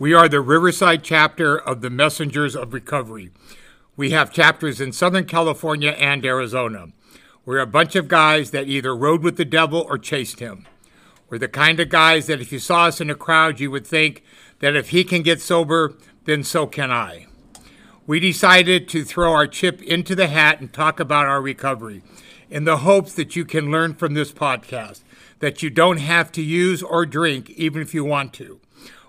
We are the Riverside chapter of the Messengers of Recovery. We have chapters in Southern California and Arizona. We're a bunch of guys that either rode with the devil or chased him. We're the kind of guys that if you saw us in a crowd, you would think that if he can get sober, then so can I. We decided to throw our chip into the hat and talk about our recovery in the hopes that you can learn from this podcast that you don't have to use or drink even if you want to.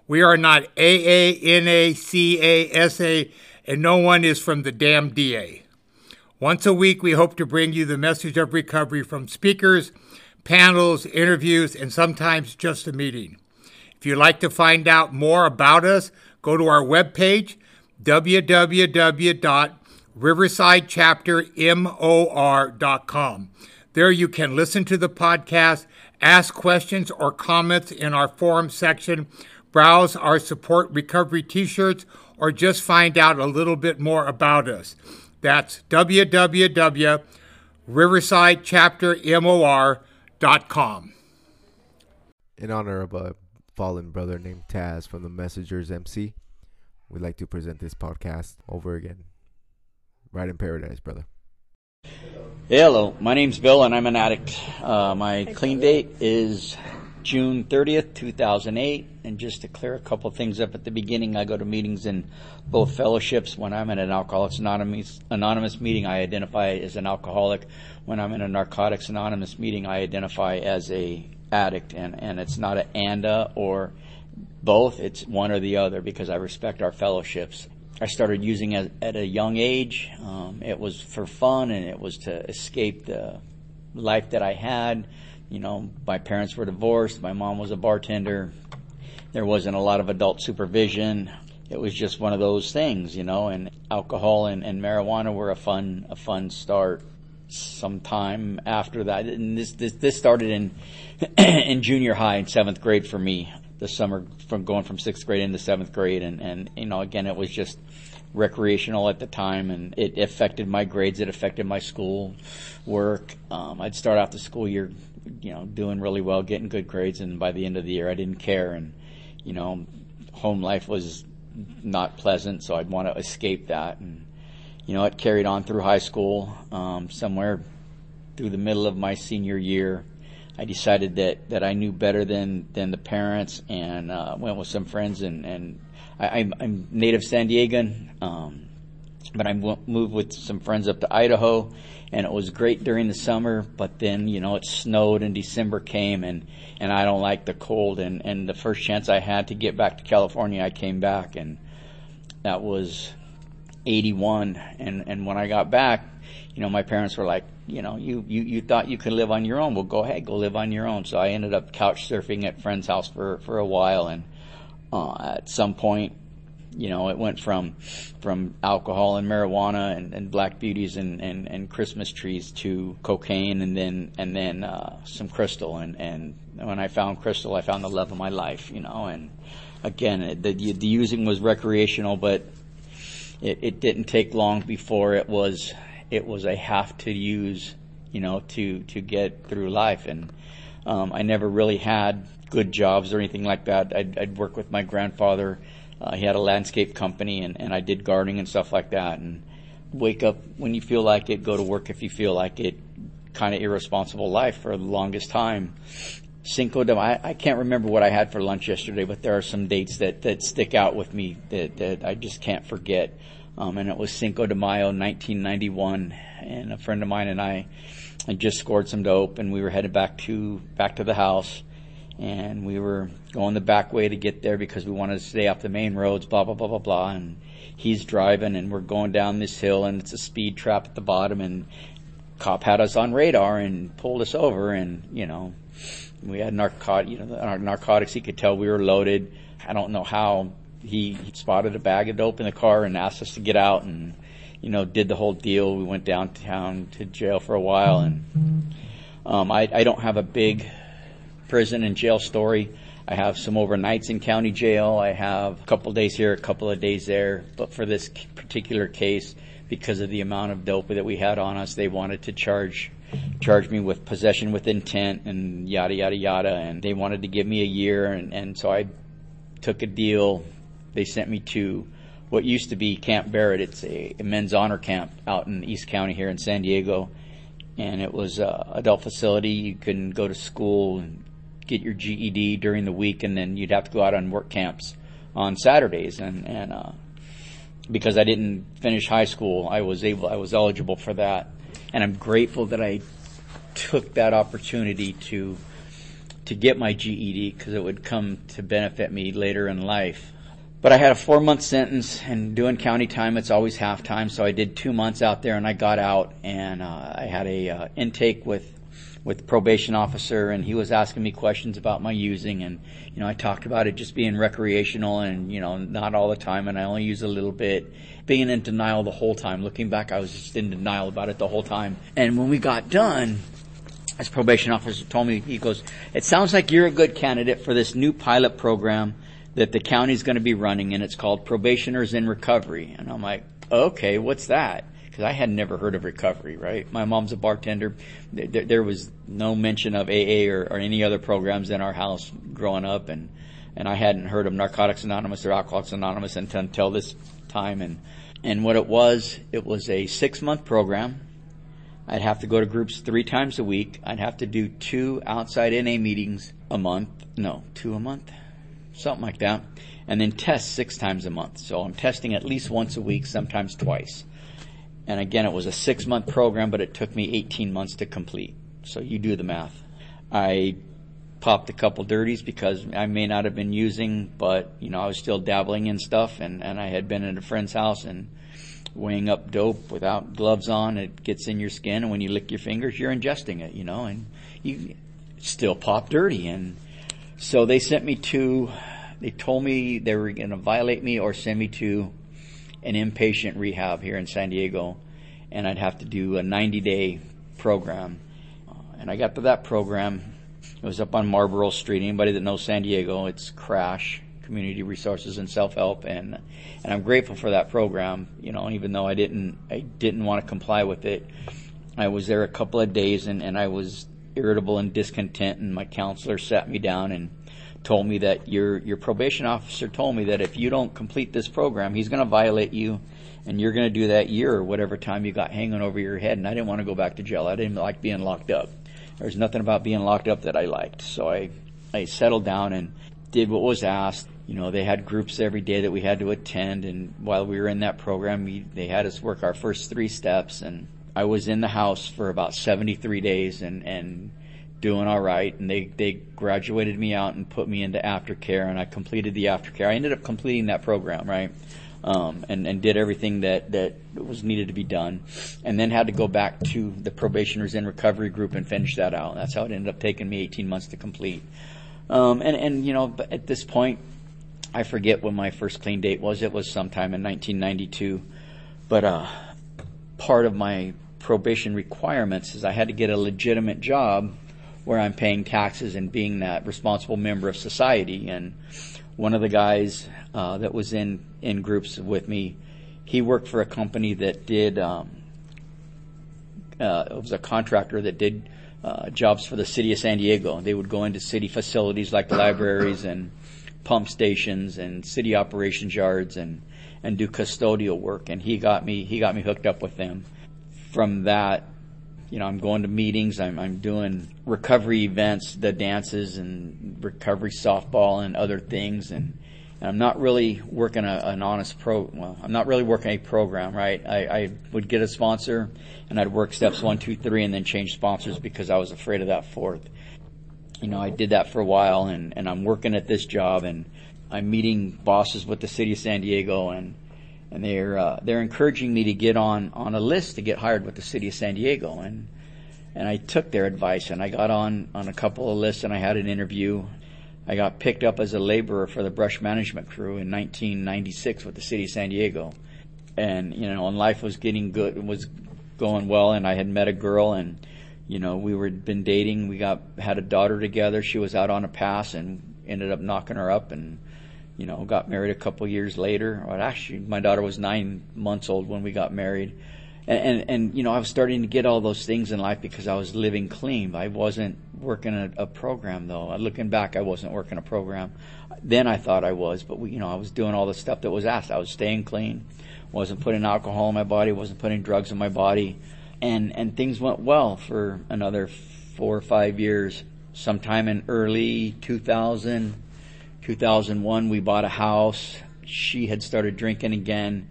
We are not AA, NA, CA, SA, and no one is from the damn DA. Once a week, we hope to bring you the message of recovery from speakers, panels, interviews, and sometimes just a meeting. If you'd like to find out more about us, go to our webpage, www.riversidechaptermor.com. There you can listen to the podcast, ask questions or comments in our forum section, browse our support recovery t shirts, or just find out a little bit more about us. That's www.riversidechaptermor.com. In honor of a fallen brother named Taz from the Messengers MC, we'd like to present this podcast over again. Right in paradise, brother. Hello, my name's Bill and I'm an addict. Uh, my clean date is June 30th, 2008. And just to clear a couple things up at the beginning, I go to meetings in both fellowships. When I'm in an Alcoholics Anonymous, Anonymous meeting, I identify as an alcoholic. When I'm in a Narcotics Anonymous meeting, I identify as a addict. And, and it's not an ANDA or both, it's one or the other because I respect our fellowships. I started using it at a young age. Um, it was for fun and it was to escape the life that I had. You know, my parents were divorced. My mom was a bartender. There wasn't a lot of adult supervision. It was just one of those things, you know, and alcohol and, and marijuana were a fun, a fun start sometime after that. And this, this, this started in, in junior high in seventh grade for me. The summer from going from sixth grade into seventh grade. And, and, you know, again, it was just recreational at the time and it affected my grades. It affected my school work. Um, I'd start out the school year, you know, doing really well, getting good grades. And by the end of the year, I didn't care. And, you know, home life was not pleasant. So I'd want to escape that. And, you know, it carried on through high school, um, somewhere through the middle of my senior year. I decided that, that I knew better than, than the parents and uh, went with some friends and, and I, am I'm native San Diegan, um, but I moved with some friends up to Idaho and it was great during the summer, but then, you know, it snowed and December came and, and I don't like the cold and, and the first chance I had to get back to California, I came back and that was 81 and, and when I got back, you know, my parents were like, you know, you, you, you thought you could live on your own. Well, go ahead, go live on your own. So I ended up couch surfing at friend's house for, for a while. And, uh, at some point, you know, it went from, from alcohol and marijuana and, and black beauties and, and, and Christmas trees to cocaine and then, and then, uh, some crystal. And, and when I found crystal, I found the love of my life, you know, and again, it, the, the using was recreational, but it, it didn't take long before it was it was a have to use, you know, to to get through life. And um, I never really had good jobs or anything like that. I'd, I'd work with my grandfather. Uh, he had a landscape company, and, and I did gardening and stuff like that. And wake up when you feel like it, go to work if you feel like it. Kind of irresponsible life for the longest time. Cinco de. I, I can't remember what I had for lunch yesterday, but there are some dates that, that stick out with me that, that I just can't forget. Um, and it was Cinco de Mayo, 1991, and a friend of mine and I had just scored some dope, and we were headed back to back to the house, and we were going the back way to get there because we wanted to stay off the main roads, blah blah blah blah blah, and he's driving, and we're going down this hill, and it's a speed trap at the bottom, and cop had us on radar and pulled us over, and you know, we had narcotic, you know, our narcotics. He could tell we were loaded. I don't know how he, he spotted a bag of dope in the car and asked us to get out and, you know, did the whole deal. We went downtown to jail for a while and, um, I, I don't have a big prison and jail story. I have some overnights in county jail. I have a couple days here, a couple of days there. But for this particular case, because of the amount of dope that we had on us, they wanted to charge charge me with possession with intent and yada yada yada. And they wanted to give me a year, and and so I took a deal they sent me to what used to be Camp Barrett. It's a, a men's honor camp out in East County here in San Diego. And it was a adult facility. You can go to school and get your GED during the week, and then you'd have to go out on work camps on Saturdays. And, and uh, because I didn't finish high school, I was able, I was eligible for that. And I'm grateful that I took that opportunity to to get my GED because it would come to benefit me later in life. But I had a four month sentence and doing county time, it's always half time. So I did two months out there and I got out and uh, I had a uh, intake with with the probation officer and he was asking me questions about my using and you know I talked about it just being recreational and you know not all the time and I only use a little bit being in denial the whole time looking back I was just in denial about it the whole time and when we got done as probation officer told me, he goes, it sounds like you're a good candidate for this new pilot program that the county's going to be running and it's called Probationers in Recovery. And I'm like, okay, what's that? Because I had never heard of recovery, right? My mom's a bartender. There, there was no mention of AA or, or, any other programs in our house growing up, and and I hadn't heard of Narcotics Anonymous or Alcoholics Anonymous until, until this time. And and what it was, it was a six month program I'd have to go to groups three times a week. I'd have to do two outside NA meetings a month. No, two a month. Something like that. And then test six times a month. So I'm testing at least once a week, sometimes twice. And again, it was a six month program, but it took me 18 months to complete. So you do the math. I popped a couple dirties because I may not have been using, but you know, I was still dabbling in stuff and, and I had been at a friend's house and weighing up dope without gloves on. It gets in your skin, and when you lick your fingers, you're ingesting it, you know, and you still pop dirty. And so they sent me to, they told me they were going to violate me or send me to an inpatient rehab here in San Diego, and I'd have to do a 90 day program. Uh, and I got to that program. It was up on Marlboro Street. Anybody that knows San Diego, it's Crash community resources and self-help and and I'm grateful for that program you know even though I didn't I didn't want to comply with it I was there a couple of days and, and I was irritable and discontent and my counselor sat me down and told me that your your probation officer told me that if you don't complete this program he's going to violate you and you're going to do that year or whatever time you got hanging over your head. And I didn't want to go back to jail. I didn't like being locked up. There's nothing about being locked up that I liked. So I I settled down and did what was asked. You know, they had groups every day that we had to attend. And while we were in that program, we, they had us work our first three steps. And I was in the house for about 73 days and, and doing all right. And they, they graduated me out and put me into aftercare and I completed the aftercare. I ended up completing that program, right? Um, and, and did everything that, that was needed to be done. And then had to go back to the probationers in recovery group and finish that out. That's how it ended up taking me 18 months to complete. Um, and, and, you know, at this point, I forget when my first clean date was. It was sometime in 1992. But uh, part of my probation requirements is I had to get a legitimate job where I'm paying taxes and being that responsible member of society. And one of the guys uh, that was in, in groups with me, he worked for a company that did, um, uh, it was a contractor that did uh, jobs for the city of San Diego. They would go into city facilities like libraries and pump stations and city operations yards and and do custodial work and he got me he got me hooked up with them from that you know I'm going to meetings I'm I'm doing recovery events the dances and recovery softball and other things and and I'm not really working a, an honest pro. Well, I'm not really working a program, right? I, I would get a sponsor, and I'd work steps one, two, three, and then change sponsors because I was afraid of that fourth you know, I did that for a while and, and I'm working at this job and I'm meeting bosses with the city of San Diego and, and they're, uh, they're encouraging me to get on, on a list to get hired with the city of San Diego. And, and I took their advice and I got on, on a couple of lists and I had an interview. I got picked up as a laborer for the brush management crew in 1996 with the city of San Diego. And, you know, and life was getting good, was going well and I had met a girl and, you know, we were been dating. We got had a daughter together. She was out on a pass and ended up knocking her up, and you know, got married a couple years later. Well, actually, my daughter was nine months old when we got married, and, and and you know, I was starting to get all those things in life because I was living clean. I wasn't working a, a program though. Uh, looking back, I wasn't working a program. Then I thought I was, but we, you know, I was doing all the stuff that was asked. I was staying clean, wasn't putting alcohol in my body, wasn't putting drugs in my body, and and things went well for another four or five years. Sometime in early 2000, 2001, we bought a house. She had started drinking again,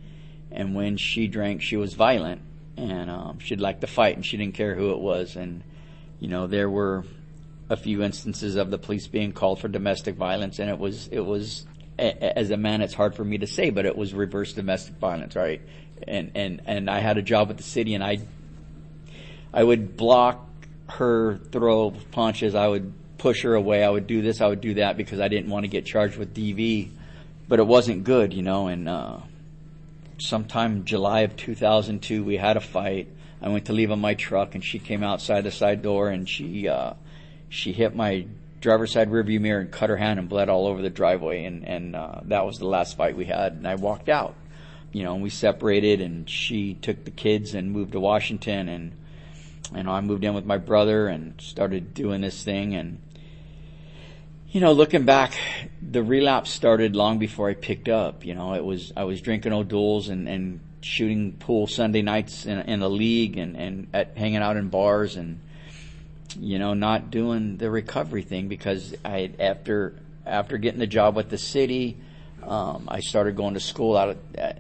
and when she drank, she was violent, and um, she'd like to fight, and she didn't care who it was, and you know there were a few instances of the police being called for domestic violence, and it was it was as a man, it's hard for me to say, but it was reverse domestic violence, right? And and and I had a job at the city, and I I would block her throw punches. I would push her away. I would do this. I would do that because I didn't want to get charged with DV. But it wasn't good, you know. And uh, sometime July of 2002, we had a fight. I went to leave on my truck, and she came outside the side door, and she uh, she hit my driver's side rearview mirror and cut her hand and bled all over the driveway. And and uh, that was the last fight we had. And I walked out. You know, and we separated, and she took the kids and moved to Washington, and you know, I moved in with my brother and started doing this thing and you know, looking back, the relapse started long before I picked up. You know, it was I was drinking O'Doul's and, and shooting pool Sunday nights in, in a league and and at, hanging out in bars and you know not doing the recovery thing because I after after getting the job with the city, um, I started going to school out of,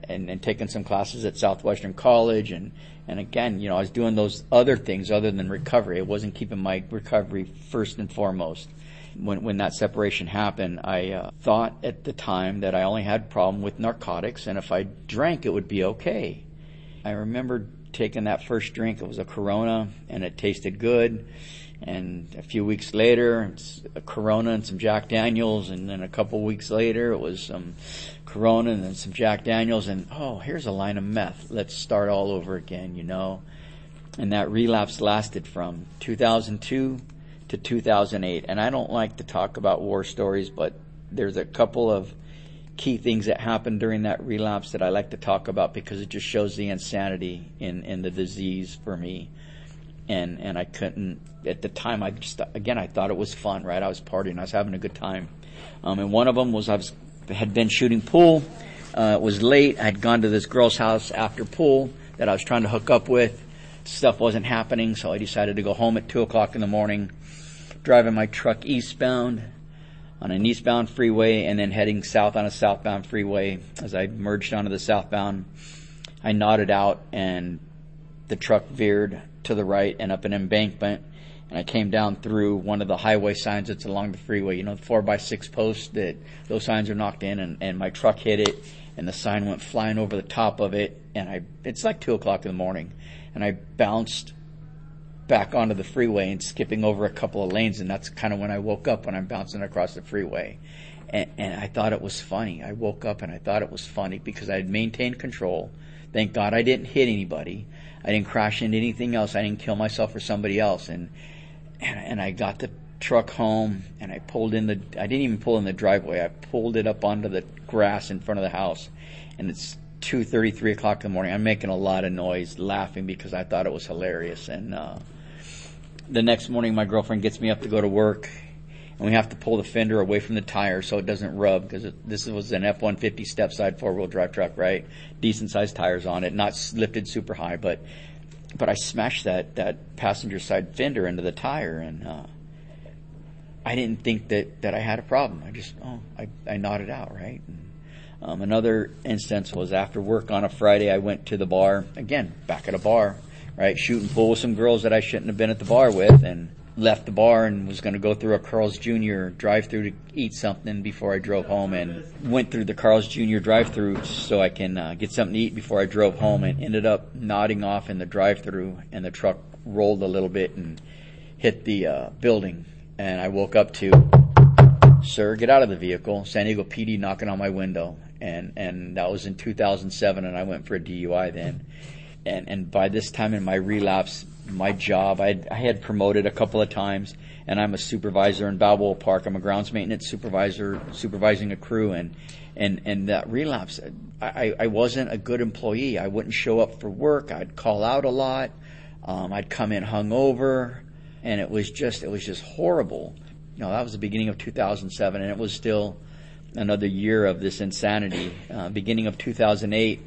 and, and taking some classes at Southwestern College and and again, you know, I was doing those other things other than recovery. I wasn't keeping my recovery first and foremost. When, when that separation happened, I uh, thought at the time that I only had problem with narcotics, and if I drank, it would be okay. I remember taking that first drink. It was a Corona, and it tasted good. And a few weeks later, it's a Corona and some Jack Daniels, and then a couple weeks later, it was some Corona and then some Jack Daniels, and oh, here's a line of meth. Let's start all over again, you know. And that relapse lasted from 2002 to 2008. And I don't like to talk about war stories, but there's a couple of key things that happened during that relapse that I like to talk about because it just shows the insanity in, in the disease for me. And and I couldn't at the time. I just again I thought it was fun, right? I was partying, I was having a good time. Um, and one of them was I was had been shooting pool. Uh, it was late. I had gone to this girl's house after pool that I was trying to hook up with. Stuff wasn't happening, so I decided to go home at 2 o'clock in the morning, driving my truck eastbound on an eastbound freeway and then heading south on a southbound freeway. As I merged onto the southbound, I nodded out and the truck veered to the right and up an embankment and I came down through one of the highway signs that's along the freeway, you know, the four by six posts that those signs are knocked in and, and my truck hit it and the sign went flying over the top of it and I, it's like two o'clock in the morning and I bounced back onto the freeway and skipping over a couple of lanes and that's kind of when I woke up when I'm bouncing across the freeway. And, and I thought it was funny. I woke up and I thought it was funny because I had maintained control. Thank God I didn't hit anybody. I didn't crash into anything else. I didn't kill myself or somebody else. And and, and I got the truck home and I pulled in the I didn't even pull in the driveway. I pulled it up onto the grass in front of the house and it's two thirty, three o'clock in the morning. I'm making a lot of noise laughing because I thought it was hilarious and uh, the next morning my girlfriend gets me up to go to work and we have to pull the fender away from the tire so it doesn't rub because this was an F-150 step side four wheel drive truck, right? Decent sized tires on it, not lifted super high, but but I smashed that that passenger side fender into the tire, and uh, I didn't think that that I had a problem. I just oh I I nodded out right. And, um, another instance was after work on a Friday, I went to the bar again, back at a bar, right, shooting pool with some girls that I shouldn't have been at the bar with, and left the bar and was going to go through a Carl's Jr. drive-through to eat something before I drove home, and went through the Carl's Jr. drive-through so I can uh, get something to eat before I drove home, and ended up nodding off in the drive-through, and the truck rolled a little bit and hit the uh, building, and I woke up to, "Sir, get out of the vehicle!" San Diego PD knocking on my window, and and that was in 2007, and I went for a DUI then. And, and by this time in my relapse, my job. I I had promoted a couple of times, and I'm a supervisor in Balboa Park. I'm a grounds maintenance supervisor, supervising a crew, and and and that relapse. I I wasn't a good employee. I wouldn't show up for work. I'd call out a lot. Um, I'd come in hungover. and it was just it was just horrible. You know, that was the beginning of 2007, and it was still another year of this insanity. Uh, beginning of 2008,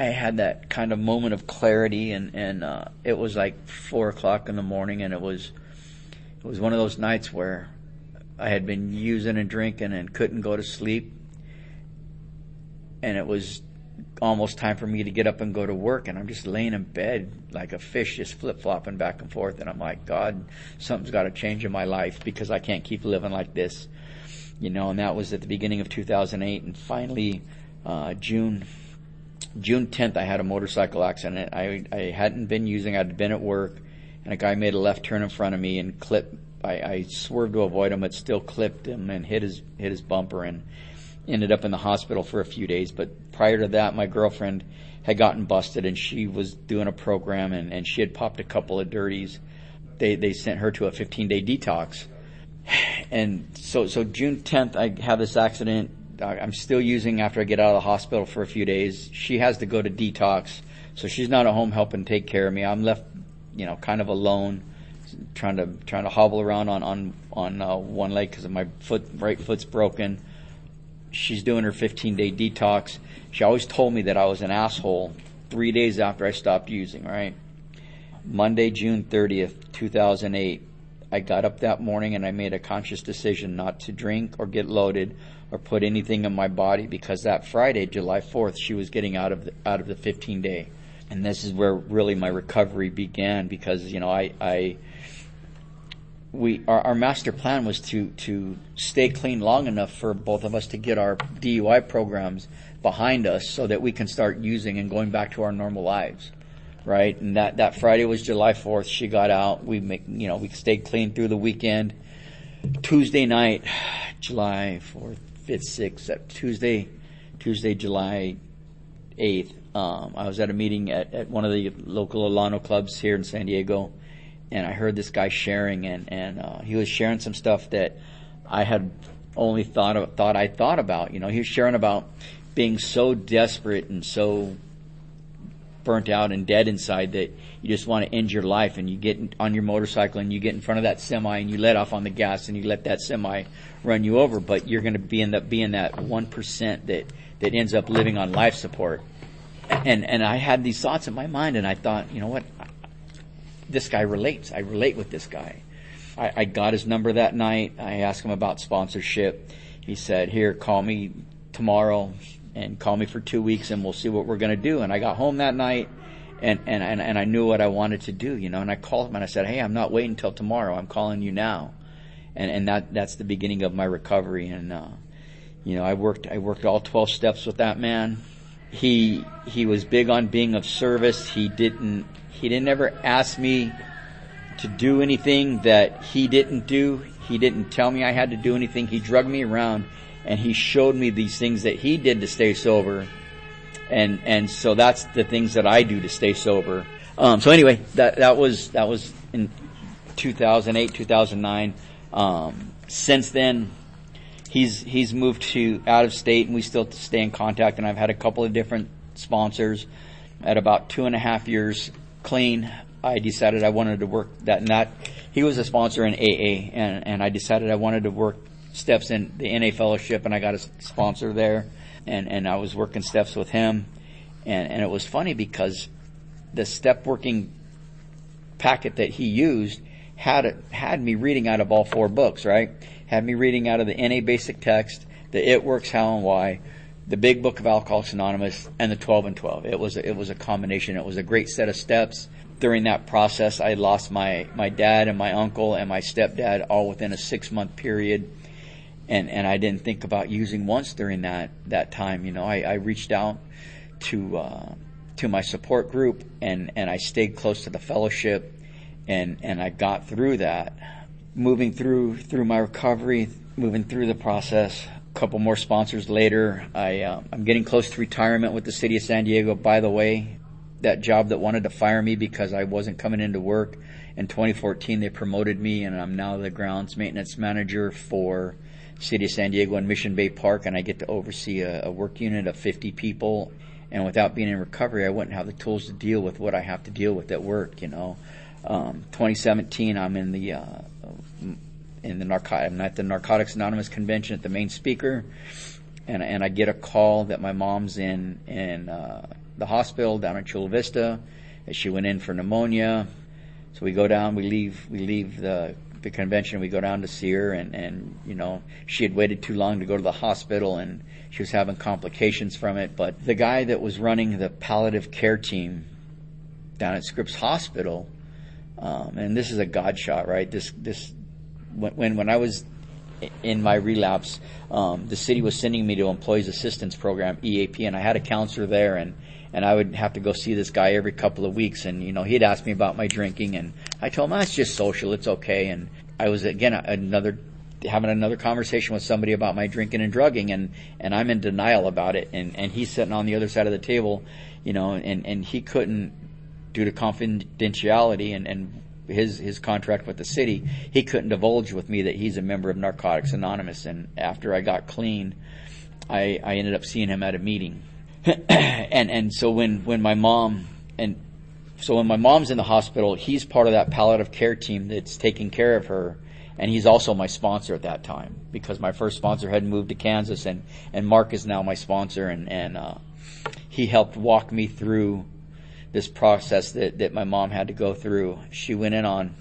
I had that kind of moment of clarity, and and uh, it was like four o'clock in the morning, and it was it was one of those nights where I had been using and drinking and couldn't go to sleep, and it was almost time for me to get up and go to work and I'm just laying in bed like a fish just flip flopping back and forth and I'm like, God, something's got to change in my life because I can't keep living like this. You know, and that was at the beginning of 2008 and finally, uh, June, June 10th, I had a motorcycle accident. I, I hadn't been using, I'd been at work and a guy made a left turn in front of me and clipped, I, I swerved to avoid him, but still clipped him and hit his, hit his bumper and, ended up in the hospital for a few days. But prior to that, my girlfriend had gotten busted and she was doing a program and, and she had popped a couple of dirties. They, they sent her to a 15 day detox. And so, so June 10th, I have this accident. I'm still using after I get out of the hospital for a few days. She has to go to detox. So she's not at home helping take care of me. I'm left, you know, kind of alone, trying to, trying to hobble around on, on, on uh, one leg because my foot, right foot's broken she's doing her 15 day detox. She always told me that I was an asshole three days after I stopped using, right? Monday, June 30th, 2008, I got up that morning and I made a conscious decision not to drink or get loaded or put anything in my body because that Friday, July 4th, she was getting out of the, out of the 15 day. And this is where really my recovery began because, you know, I, I, we our, our master plan was to to stay clean long enough for both of us to get our DUI programs behind us so that we can start using and going back to our normal lives right? And that that Friday was July 4th she got out. We make you know we stayed clean through the weekend. Tuesday night July 4th 5th 6th Tuesday Tuesday July 8th um, I was at a meeting at, at one of the local Alano clubs here in San Diego and I heard this guy sharing, and and uh, he was sharing some stuff that I had only thought of, thought I thought about. You know, he was sharing about being so desperate and so burnt out and dead inside that you just want to end your life and you get on your motorcycle and you get in front of that semi and you let off on the gas and you let that semi run you over but you're going to be end up being that 1% that that ends up living on life support and and I had these thoughts in my mind and I thought you know what this guy relates. I relate with this guy. I, I got his number that night. I asked him about sponsorship. He said, here, call me tomorrow and call me for two weeks and we'll see what we're going to do. And I got home that night and, and, and, and I knew what I wanted to do, you know, and I called him and I said, Hey, I'm not waiting until tomorrow. I'm calling you now. And, and that, that's the beginning of my recovery. And, uh, you know, I worked, I worked all 12 steps with that man. He, he was big on being of service. He didn't, he didn't ever ask me to do anything that he didn't do. He didn't tell me I had to do anything. He drugged me around and he showed me these things that he did to stay sober. And, and so that's the things that I do to stay sober. Um, so anyway, that, that was, that was in 2008, 2009. Um, since then, he's, he's moved to out of state and we still stay in contact and I've had a couple of different sponsors at about two and a half years clean, I decided I wanted to work that and that. He was a sponsor in AA, and, and I decided I wanted to work steps in the NA fellowship, and I got a sponsor there, and, and I was working steps with him, and, and it was funny because the step working packet that he used had it, had me reading out of all four books, right? Had me reading out of the NA basic text, the It Works How and Why, the Big Book of Alcoholics Anonymous, and the 12 and 12. It was a, it was a combination. It was a great set of steps. During that process, I lost my my dad and my uncle and my stepdad all within a six month period, and and I didn't think about using once during that that time. You know, I, I reached out to uh, to my support group and and I stayed close to the fellowship, and and I got through that. Moving through through my recovery, moving through the process, A couple more sponsors later. I, uh, I'm getting close to retirement with the city of San Diego. By the way, that job that wanted to fire me because I wasn't coming into work in 2014, they promoted me and I'm now the grounds maintenance manager for city of San Diego and Mission Bay Park and I get to oversee a, a work unit of 50 people. And without being in recovery, I wouldn't have the tools to deal with what I have to deal with at work, you know. Um, 2017, I'm in the uh, in the narco- I'm at the Narcotics Anonymous convention at the main speaker, and and I get a call that my mom's in in uh, the hospital down in Chula Vista. That she went in for pneumonia. So we go down. We leave. We leave the the convention. We go down to see her, and and you know she had waited too long to go to the hospital, and she was having complications from it. But the guy that was running the palliative care team down at Scripps Hospital, um, and this is a God shot, right? This this when when I was in my relapse, um, the city was sending me to Employees Assistance Program (EAP), and I had a counselor there, and and I would have to go see this guy every couple of weeks, and you know he'd ask me about my drinking, and I told him ah, that's just social, it's okay, and I was again another having another conversation with somebody about my drinking and drugging and and I'm in denial about it. And and he's sitting on the other side of the table you know and and he couldn't due to confidentiality and and his his contract with the city, he couldn't divulge with me that he's a member of Narcotics Anonymous. And after I got clean, I I ended up seeing him at a meeting, and and so when when my mom and so when my mom's in the hospital, he's part of that palliative care team that's taking care of her. And he's also my sponsor at that time because my first sponsor had moved to Kansas and, and Mark is now my sponsor and, and, uh, he helped walk me through this process that, that my mom had to go through. She went in on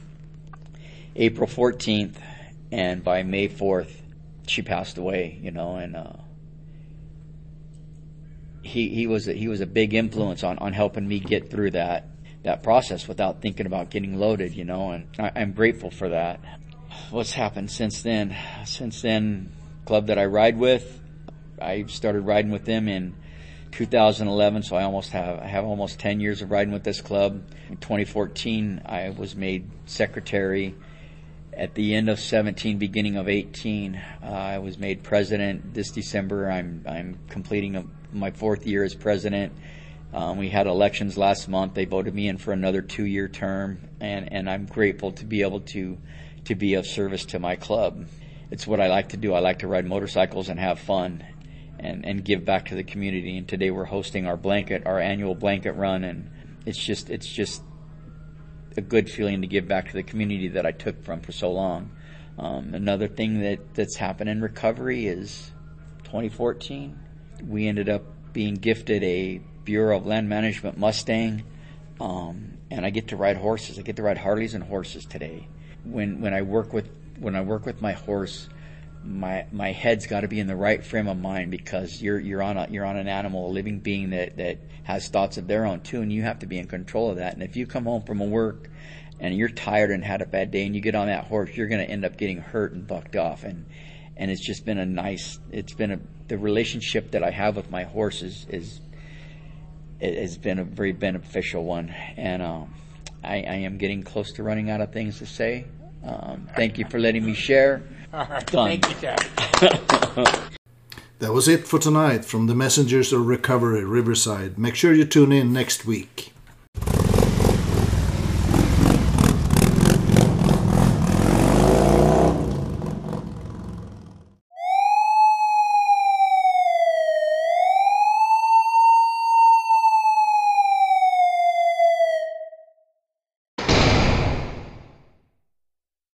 April 14th, and by May 4th, she passed away, you know, and, uh, he, he was a, he was a big influence on, on helping me get through that that process without thinking about getting loaded, you know, and I, I'm grateful for that. What's happened since then? Since then, club that I ride with, I started riding with them in 2011, so I almost have I have almost 10 years of riding with this club. In 2014, I was made secretary. At the end of 17, beginning of 18, uh, I was made president. This December, I'm I'm completing a, my fourth year as president. Um, we had elections last month. They voted me in for another two-year term, and and I'm grateful to be able to to be of service to my club. It's what I like to do. I like to ride motorcycles and have fun, and, and give back to the community. And today we're hosting our blanket, our annual blanket run, and it's just it's just a good feeling to give back to the community that I took from for so long. Um, another thing that that's happened in recovery is 2014. We ended up being gifted a Bureau of Land Management Mustang, um, and I get to ride horses. I get to ride Harleys and horses today. When when I work with when I work with my horse, my my head's got to be in the right frame of mind because you're you're on a you're on an animal, a living being that that has thoughts of their own too, and you have to be in control of that. And if you come home from a work and you're tired and had a bad day, and you get on that horse, you're going to end up getting hurt and bucked off. And and it's just been a nice. It's been a the relationship that I have with my horse is is it has been a very beneficial one, and um, I, I am getting close to running out of things to say. Um, thank you for letting me share. All right. Done. Thank you, Chad. That was it for tonight from the Messengers of Recovery Riverside. Make sure you tune in next week.